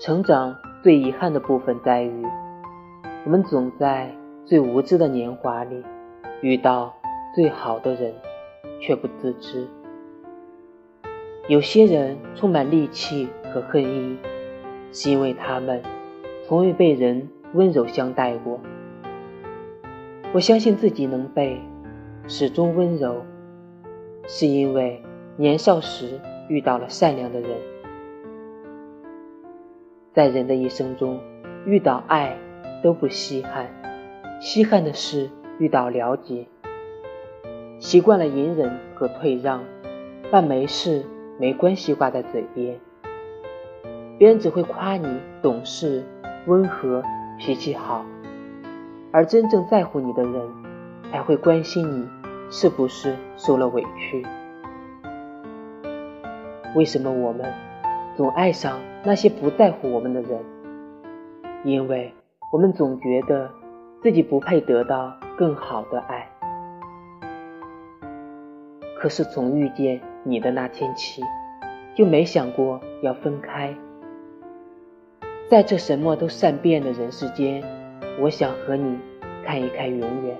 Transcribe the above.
成长最遗憾的部分在于，我们总在最无知的年华里遇到最好的人，却不自知。有些人充满戾气和恨意，是因为他们从未被人温柔相待过。我相信自己能被始终温柔，是因为年少时遇到了善良的人。在人的一生中，遇到爱都不稀罕，稀罕的是遇到了解。习惯了隐忍和退让，把没事没关系挂在嘴边，别人只会夸你懂事、温和、脾气好，而真正在乎你的人才会关心你是不是受了委屈。为什么我们总爱上？那些不在乎我们的人，因为我们总觉得自己不配得到更好的爱。可是从遇见你的那天起，就没想过要分开。在这什么都善变的人世间，我想和你看一看永远。